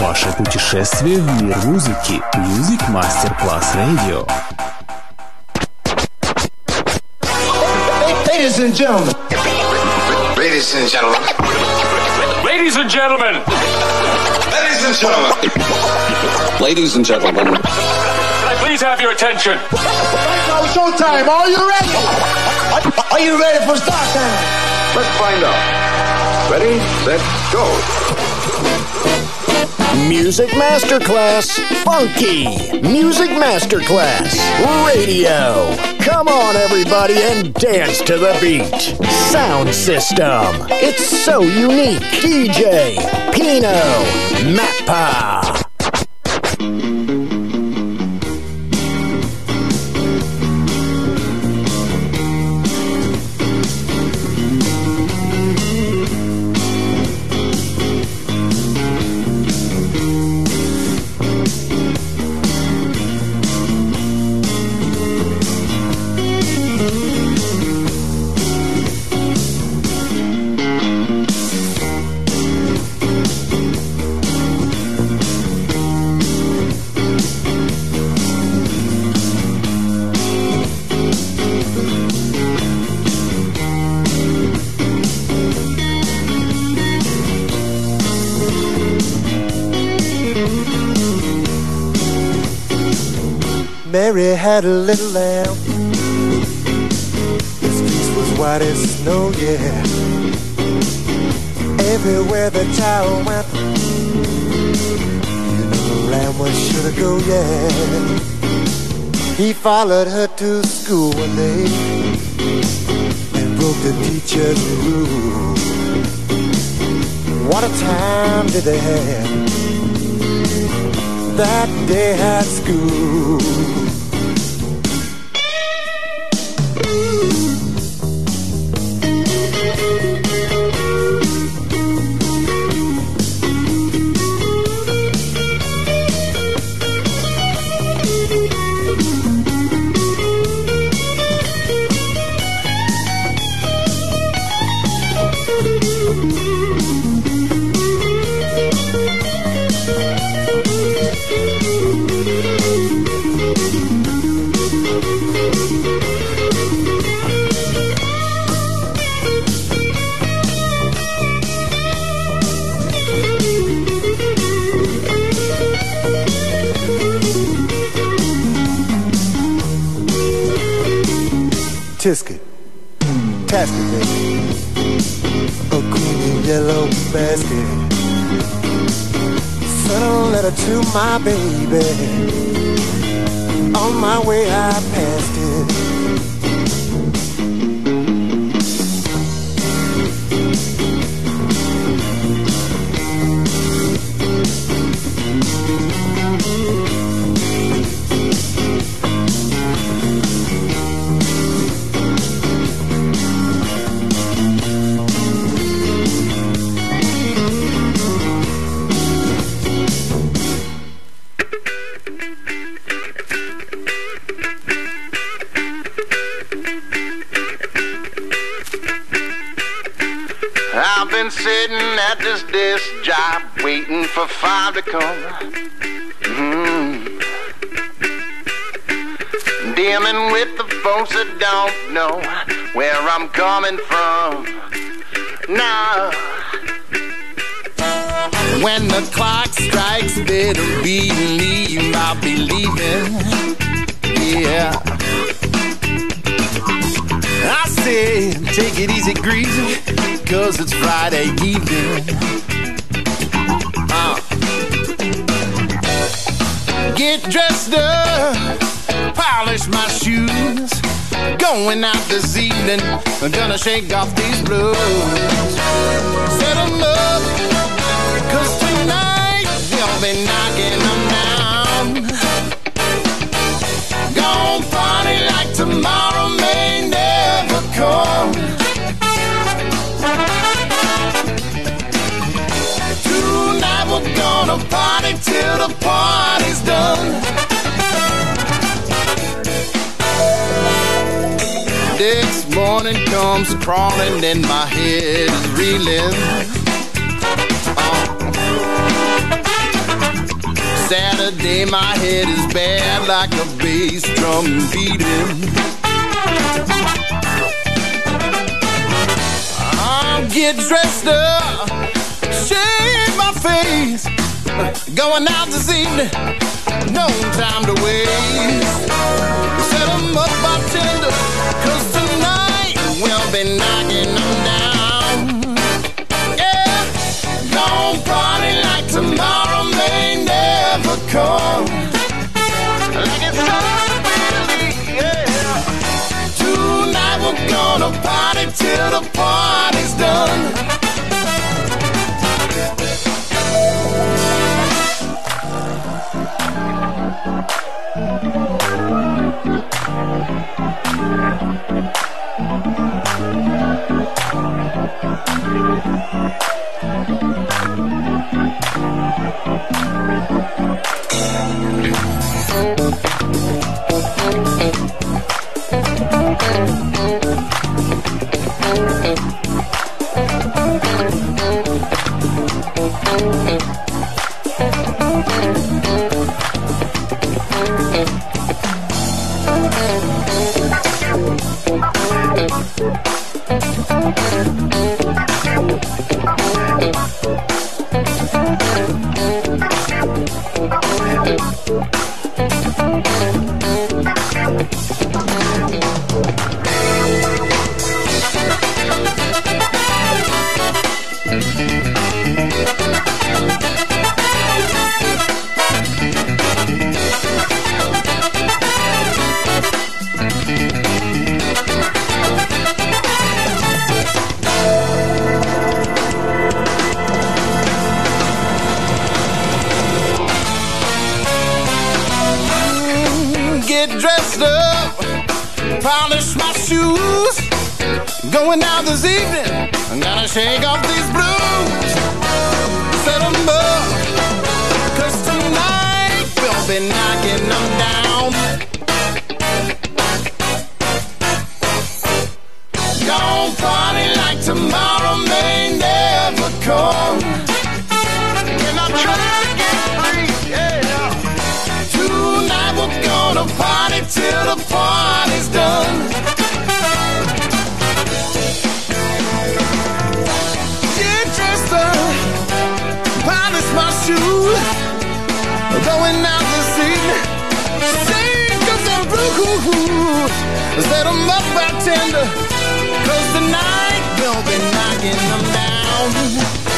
Ваше путешествие в мир музыки. Music Masterclass Radio. Ladies and gentlemen. Ladies and gentlemen. Ladies and gentlemen. Ladies and gentlemen. Ladies and gentlemen. Can I please have your attention? Now showtime. Are you ready? Are, are you ready for start time? Let's find out. Ready, set, go. Music Masterclass Funky. Music Masterclass Radio. Come on, everybody, and dance to the beat. Sound system. It's so unique. DJ Pino Mappa. Little lamb. His fleece was white as snow, yeah. Everywhere the child went, you know the lamb was sure to go, yeah. He followed her to school one day and broke the teacher's rule. What a time did they have that day at school? Sitting at this desk job waiting for five to come. Mm. Dealing with the folks that don't know where I'm coming from. Now, when the clock strikes, better believe I'll be leaving. Yeah. I say, take it easy, greasy, cause it's Friday evening. Uh. Get dressed up, polish my shoes. Going out this evening, I'm gonna shake off these blues. Set 'em up, cause tonight we'll be knocking them down. Gonna party like tomorrow may never come. gonna party till the party's done. This morning comes crawling and my head is reeling. Oh. Saturday, my head is bad like a bass drum beating. I'll get dressed up, shave my face going out this evening, no time to waste. Set 'em up bartender, cause tonight we'll be knocking them down. Yeah, don't party like tomorrow may never come. Like it's be, yeah. Tonight we're gonna party till the party's done. Thank you. Get dressed up, polish my shoes. Going out this evening, I gotta shake off these blues. Set up, cause tonight we'll be knocking down. Don't party like tomorrow may never come. And I'm trying gonna party till the party's done. Get dressed up, polish my shoes, going out this evening. Sing us some blues, set 'em up by tender, cause tonight we'll be knocking them down.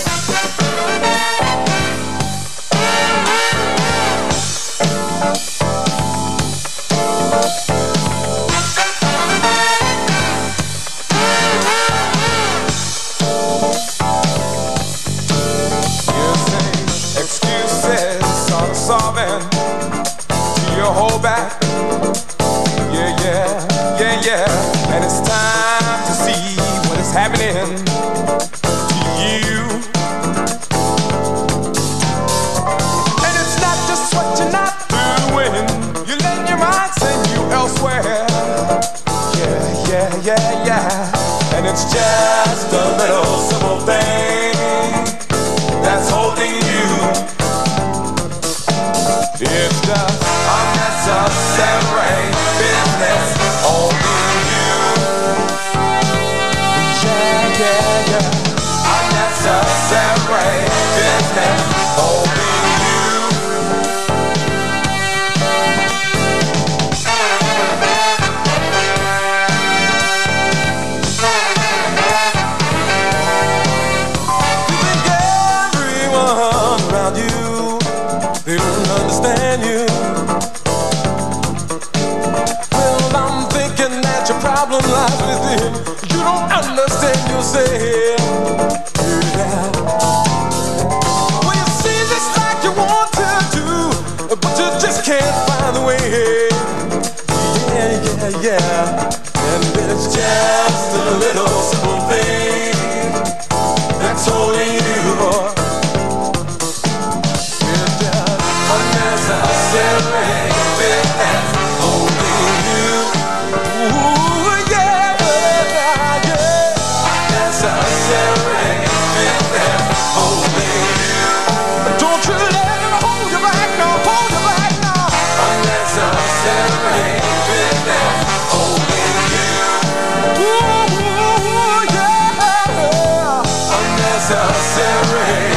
Monterey.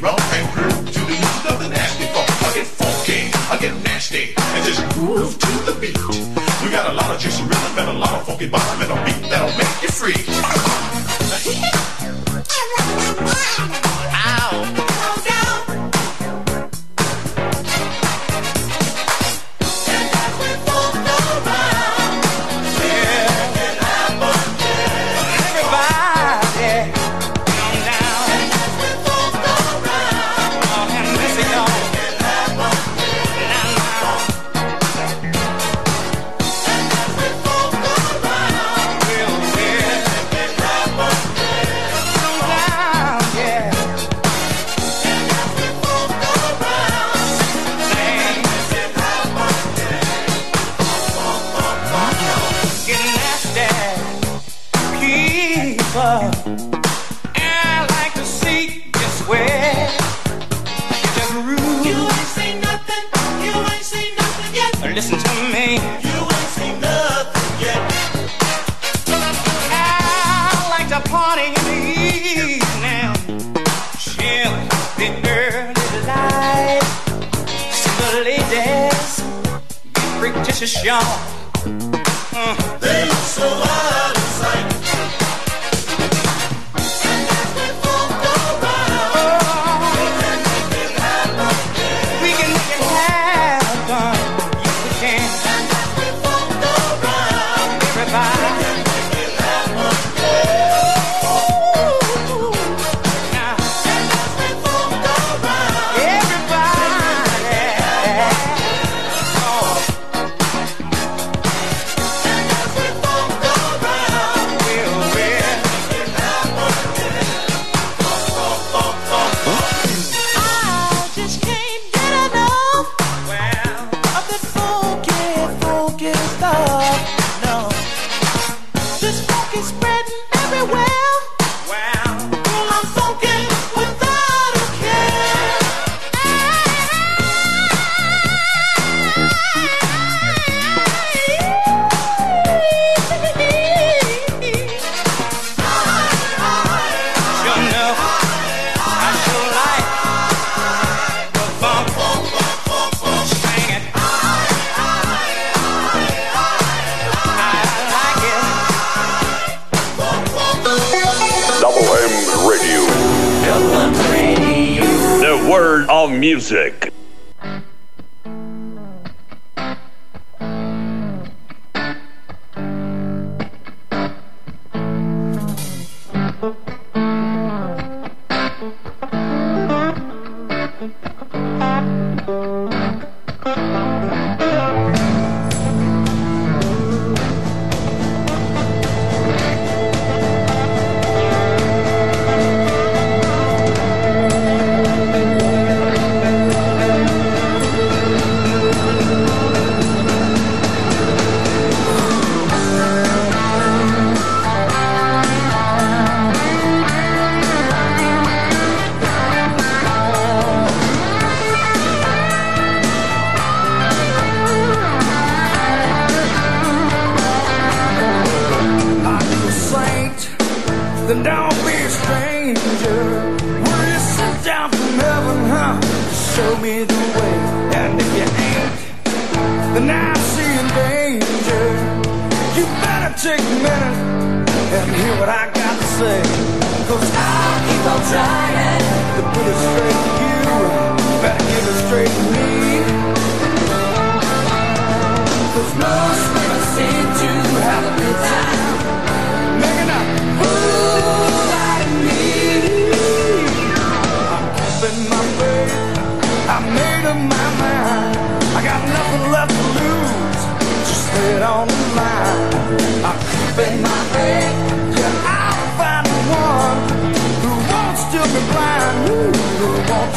You and groove to the music of the nasty funk. I get funky, I get nasty, and just groove to the beat. We got a lot of juicy rhythm and a lot of funky bottom and a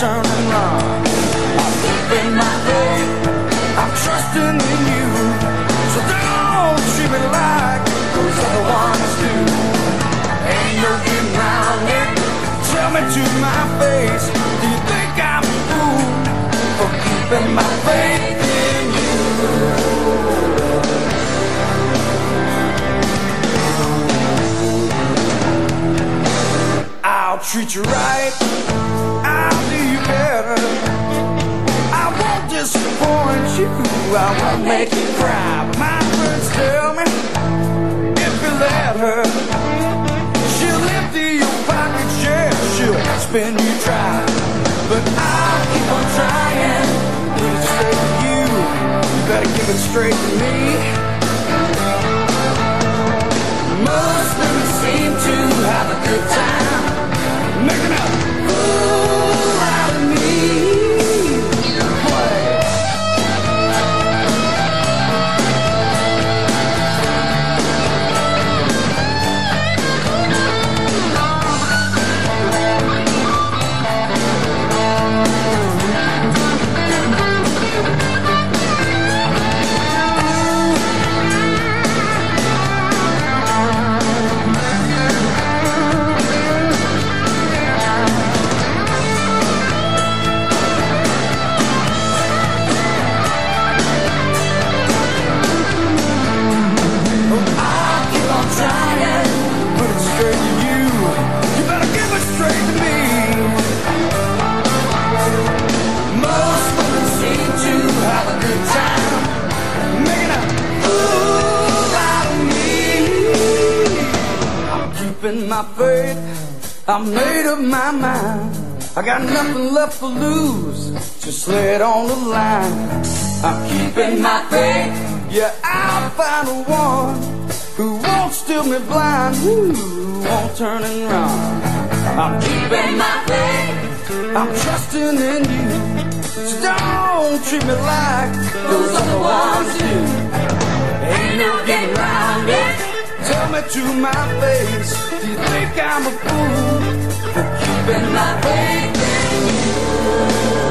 turning round. I'm keeping my faith, I'm trusting in you. So don't treat me like those other ones do. Ain't no getting round it. Tell me to my face, do you think I'm a fool for keeping my faith in you? I'll treat you right Better. I won't disappoint you. I won't make you cry. My friends tell me if you let her, she'll empty your pockets. Yeah, she'll spend you dry. But I'll keep on trying. Give it straight to you. You better give it straight to me. Most women seem to have a good time. I made up my mind. I got nothing left to lose. Just lay it on the line. I'm keeping my faith. Yeah, I'll find a one who won't steal me blind, who won't turn and run. I'm keeping my faith. I'm trusting in you. So don't treat me like those other ones do. Ain't no getting around it. Tell me to my face, do you think I'm a fool for keeping my faith in you?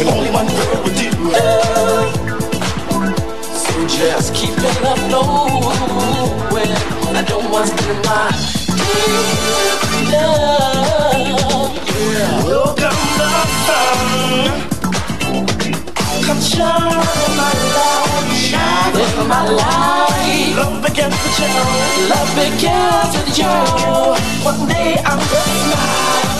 When only one girl would do love. So just keep it up low when I don't want to my love. Welcome the sun. Come shine my life, shine in my life. Love begins to show, love begins to show. One day I'm gonna smile.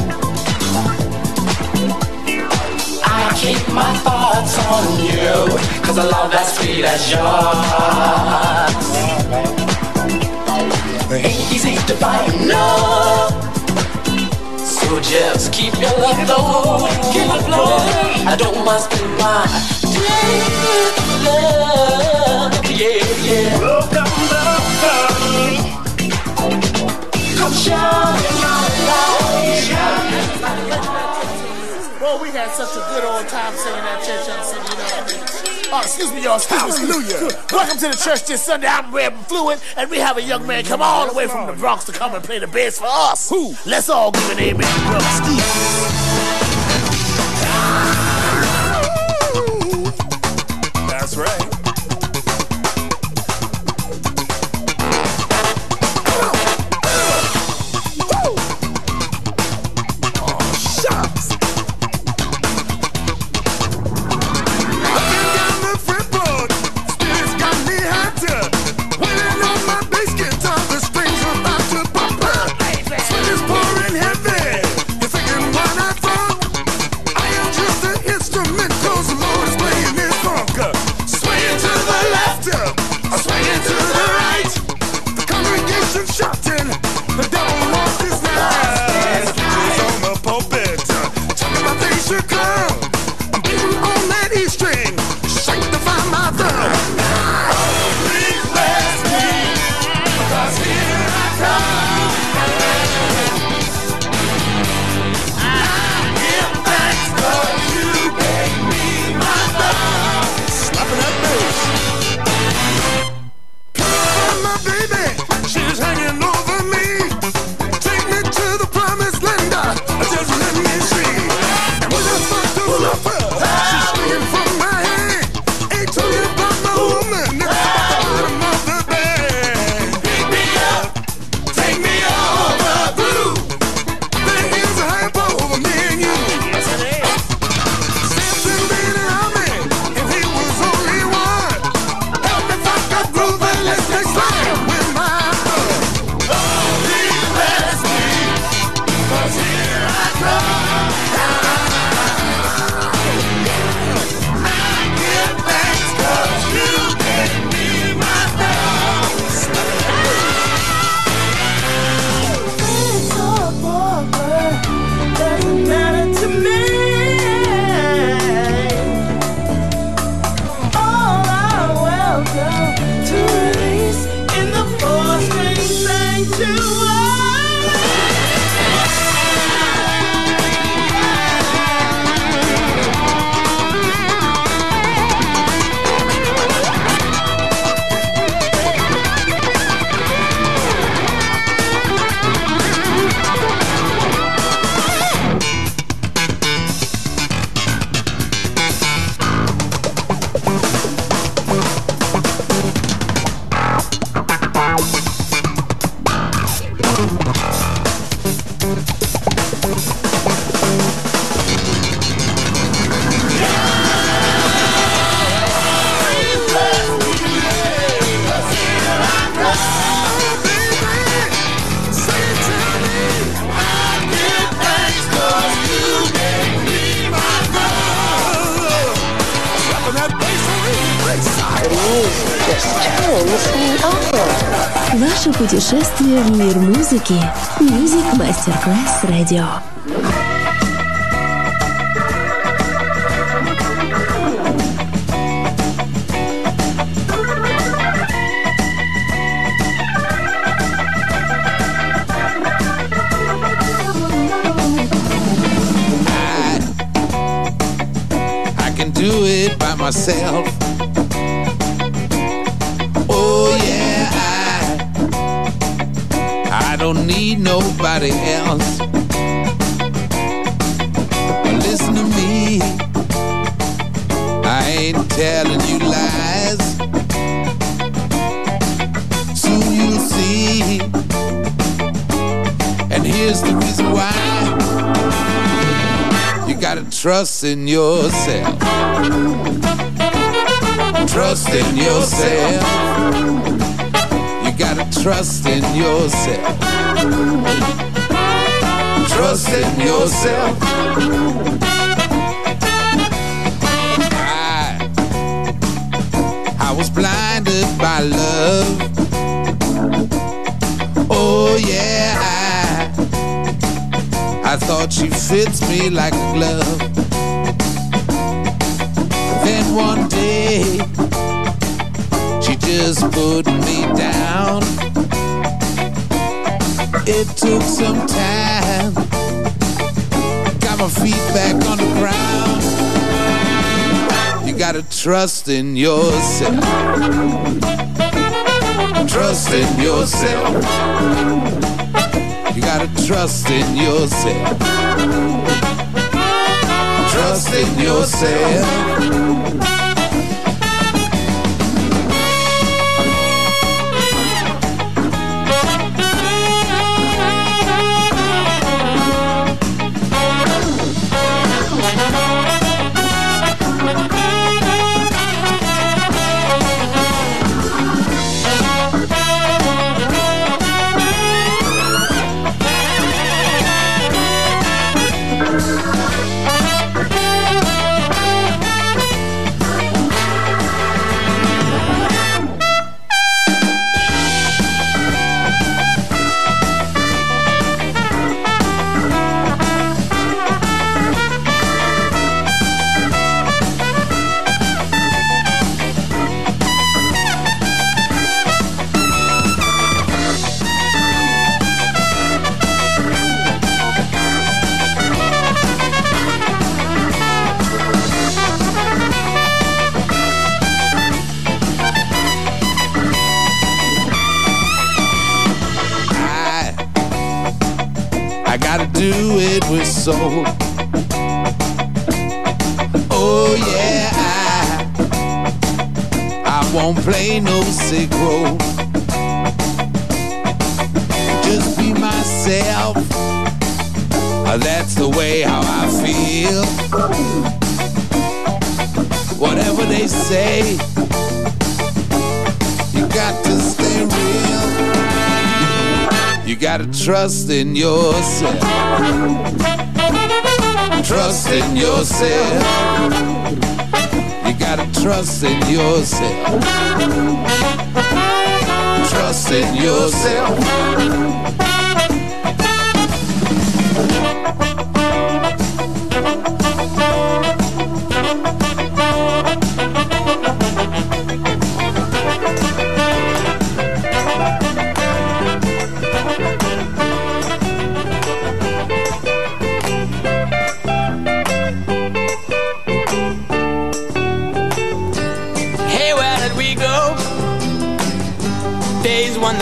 on you. Cause I love that sweet as yours Ain't easy to find, no. So just keep your love low Keep it flowing. I don't mind spending my day love. Yeah, yeah. Welcome, welcome Come shine my life. Well, we had such a good old time singing that Oh, excuse me, y'all. Excuse Hallelujah. Welcome to the church this Sunday. I'm Rev Fluent, and we have a young man come all the way from the Bronx to come and play the bass for us. Who? Let's all give an amen to Brother Steve. путешествие в мир музыки. Music Masterclass Radio. I can do it by myself. nobody else. Listen to me, I ain't telling you lies. Soon you'll see, and here's the reason why. You gotta trust in yourself. Trust in yourself. You gotta trust in yourself. Trust in yourself. I, I was blinded by love. Oh yeah, I, I thought she fits me like a glove. Then one day, she just put me down. It took some time, got my feet back on the ground. You gotta trust in yourself. Trust in yourself. You gotta trust in yourself. Trust in yourself. Soul. Oh yeah, I, I won't play no sick role. Just be myself. Uh, That's the way how I feel. Whatever they say, you got to stay real. You gotta trust in yourself. Trust in yourself. You gotta trust in yourself. Trust in yourself.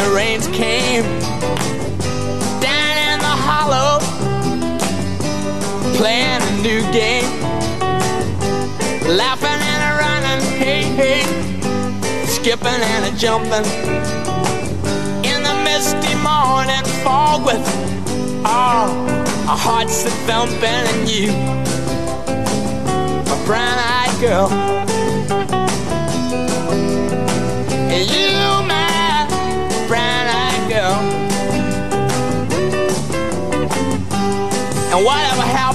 The rains came down in the hollow, playing a new game, laughing and a running, hey hey, skipping and a jumping in the misty morning fog with all our hearts a thumping and you, a brown-eyed girl.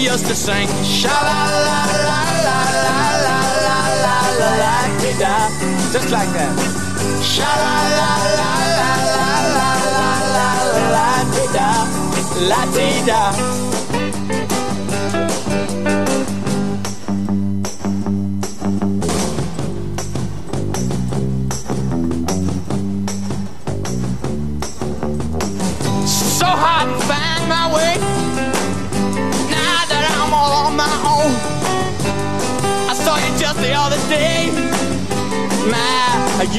We used to sing sha la la la la la la la la la la da just like that sha la la la la la la la la la da la da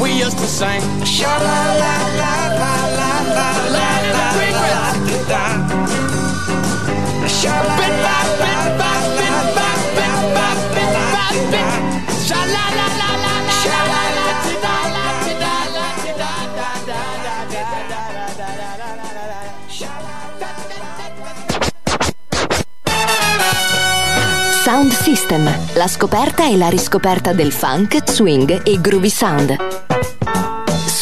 we used to sing? Sha la la la la la la la la la Sound System, la scoperta e la riscoperta del funk, swing e groovy sound.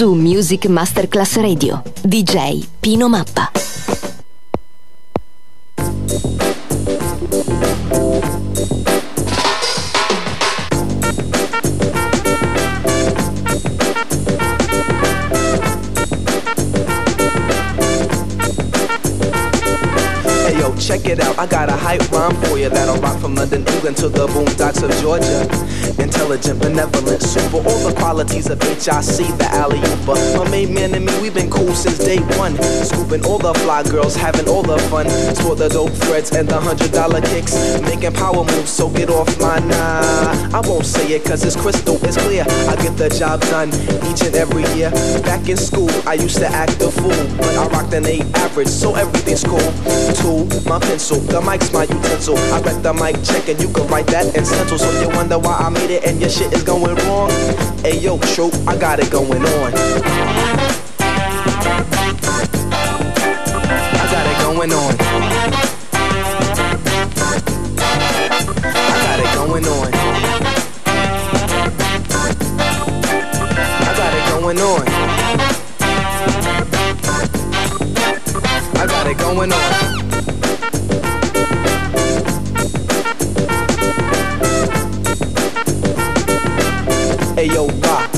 Su Music Masterclass Radio, DJ Pino Mappa. I got a hype rhyme for you that'll rock from London, England to the boondocks of Georgia. Intelligent, benevolent, super, all the qualities of HIC, the alley ooper. My main man and me, we've been cool since day one. Scooping all the fly girls, having all the fun. Sport the dope threads and the hundred dollar kicks. Making power moves, so get off my nah. I won't say it cause it's crystal, it's clear. I get the job done each and every year. Back in school, I used to act a fool, but I rocked an A average, so everything's cool. Tool, my pencil, the mic's my utensil. I read the mic check and you can write that in stencil. So you wonder why I made it and your shit is going wrong. Hey yo, true, I got it going on. I got it going on. I got it going on. I got it going on. I got it going on. Hey yo, rock,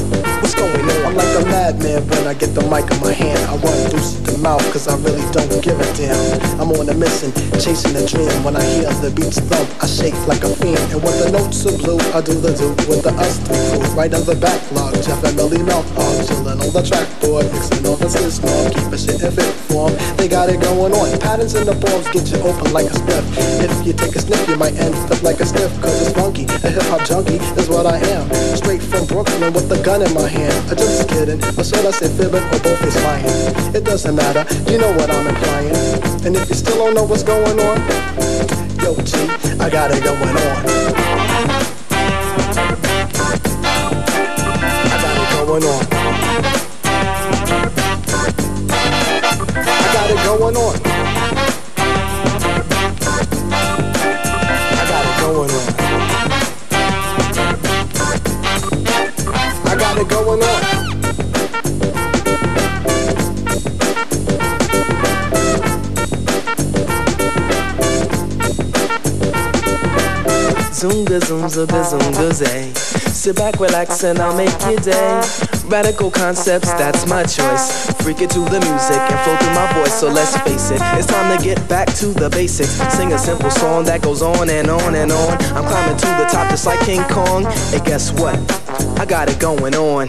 what's going on? Like a madman when I get the mic in my hand. I run deuce the mouth cause I really don't give a damn. I'm on a mission, chasing a dream. When I hear the beats thump, I shake like a fiend. And when the notes are blue, I do the do with the us crew. Right on the backlog, Jeff and Millie Mouth on. Chillin' on the trackboard, mixing on the system. Keep a shit in fit form. They got it going on. Patterns in the forms get you open like a spliff. If you take a sniff, you might end up like a sniff. Cause it's funky, a hip hop junkie is what I am. Straight from Brooklyn with the gun in my hand. I just kidding, or I say fibbing, or both is lying? It doesn't matter, you know what I'm implying. And if you still don't know what's going on, yo G, I got it going on. I got it going on. I got it going on. I got it going on. I got it going on. Zoonga zoomza gazoonga zay. Sit back, relax, and I'll make your day. Radical concepts, that's my choice. Freak it to the music and flow through my voice. So let's face it, it's time to get back to the basics. Sing a simple song that goes on and on and on. I'm climbing to the top just like King Kong. And guess what? I got it going on.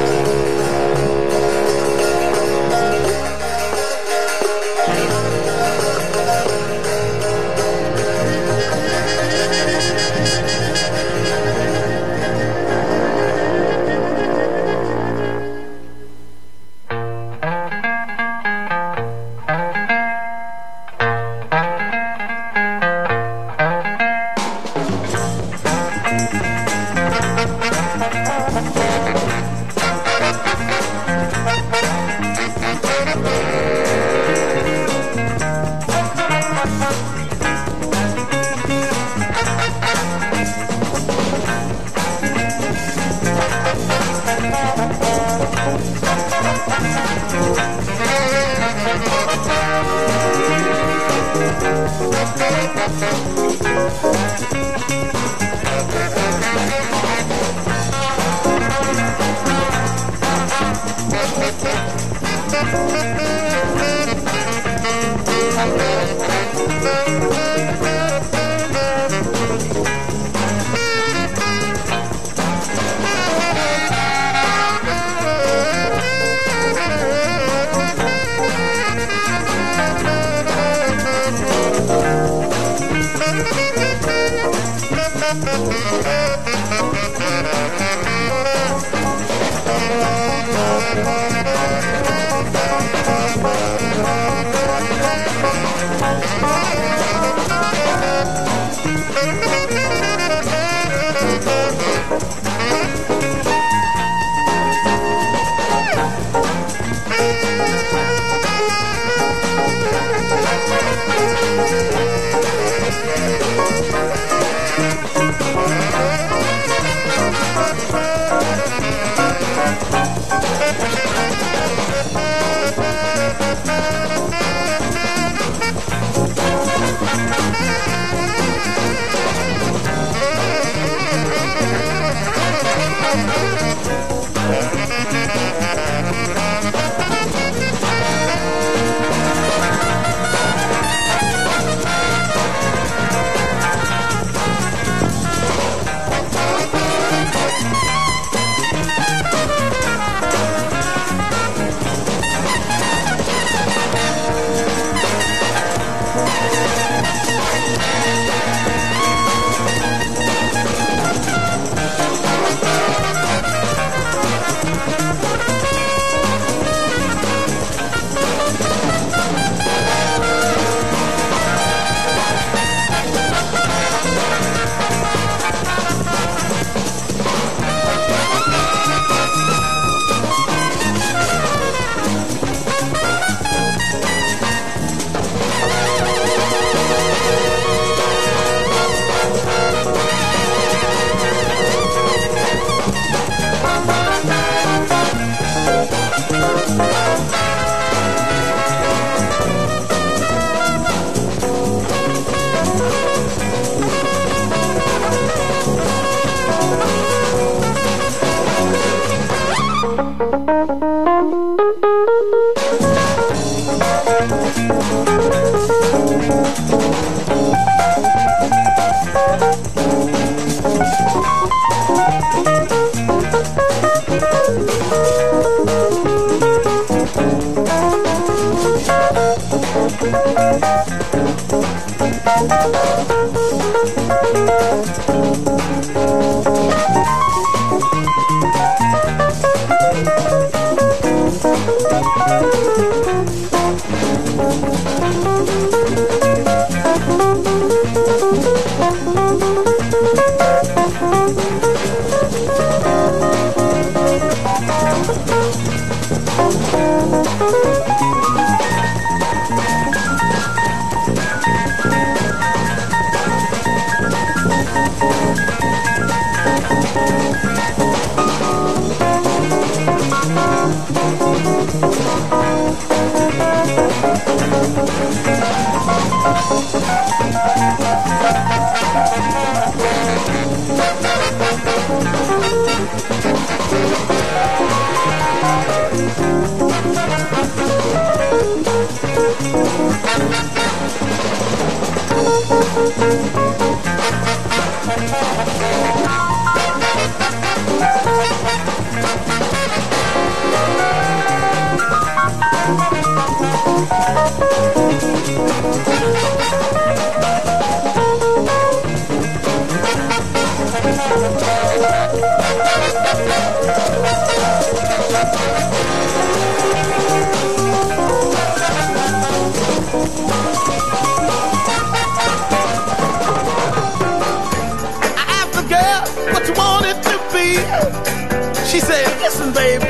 She said, Listen, baby,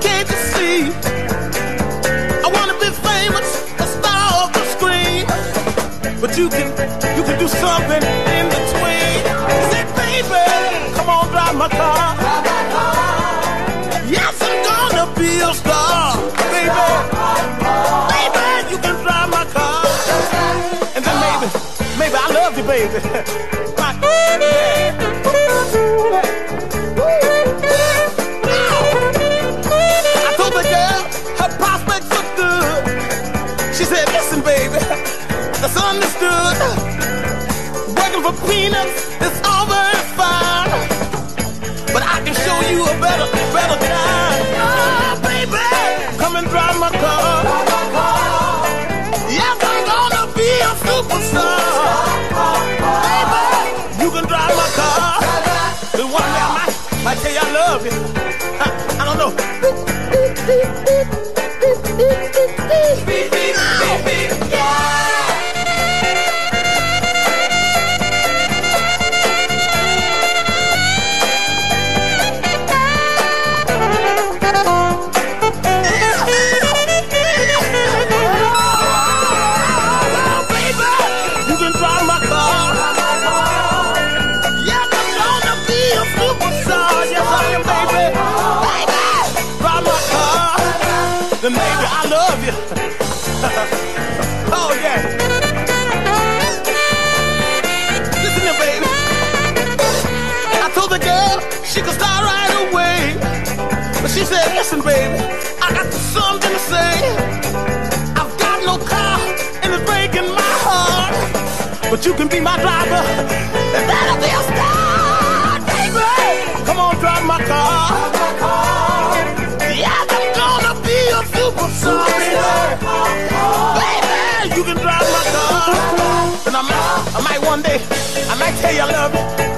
can't you see? I wanna be famous, a star of the screen. But you can, you can do something in between. He said, baby, come on, drive my car. Yes, I'm gonna be a star, baby. Baby, you can drive my car. And then maybe, maybe I love you, baby. peanuts I love you. oh yeah. Listen here, baby. I told the girl she could start right away, but she said, "Listen, baby, I got something to say. I've got no car and it's breaking my heart, but you can be my driver, and that'll be a start, baby. Come on, drive my car. Yeah, baby. You can drive my car, and I might, I might one day, I might tell you I love you.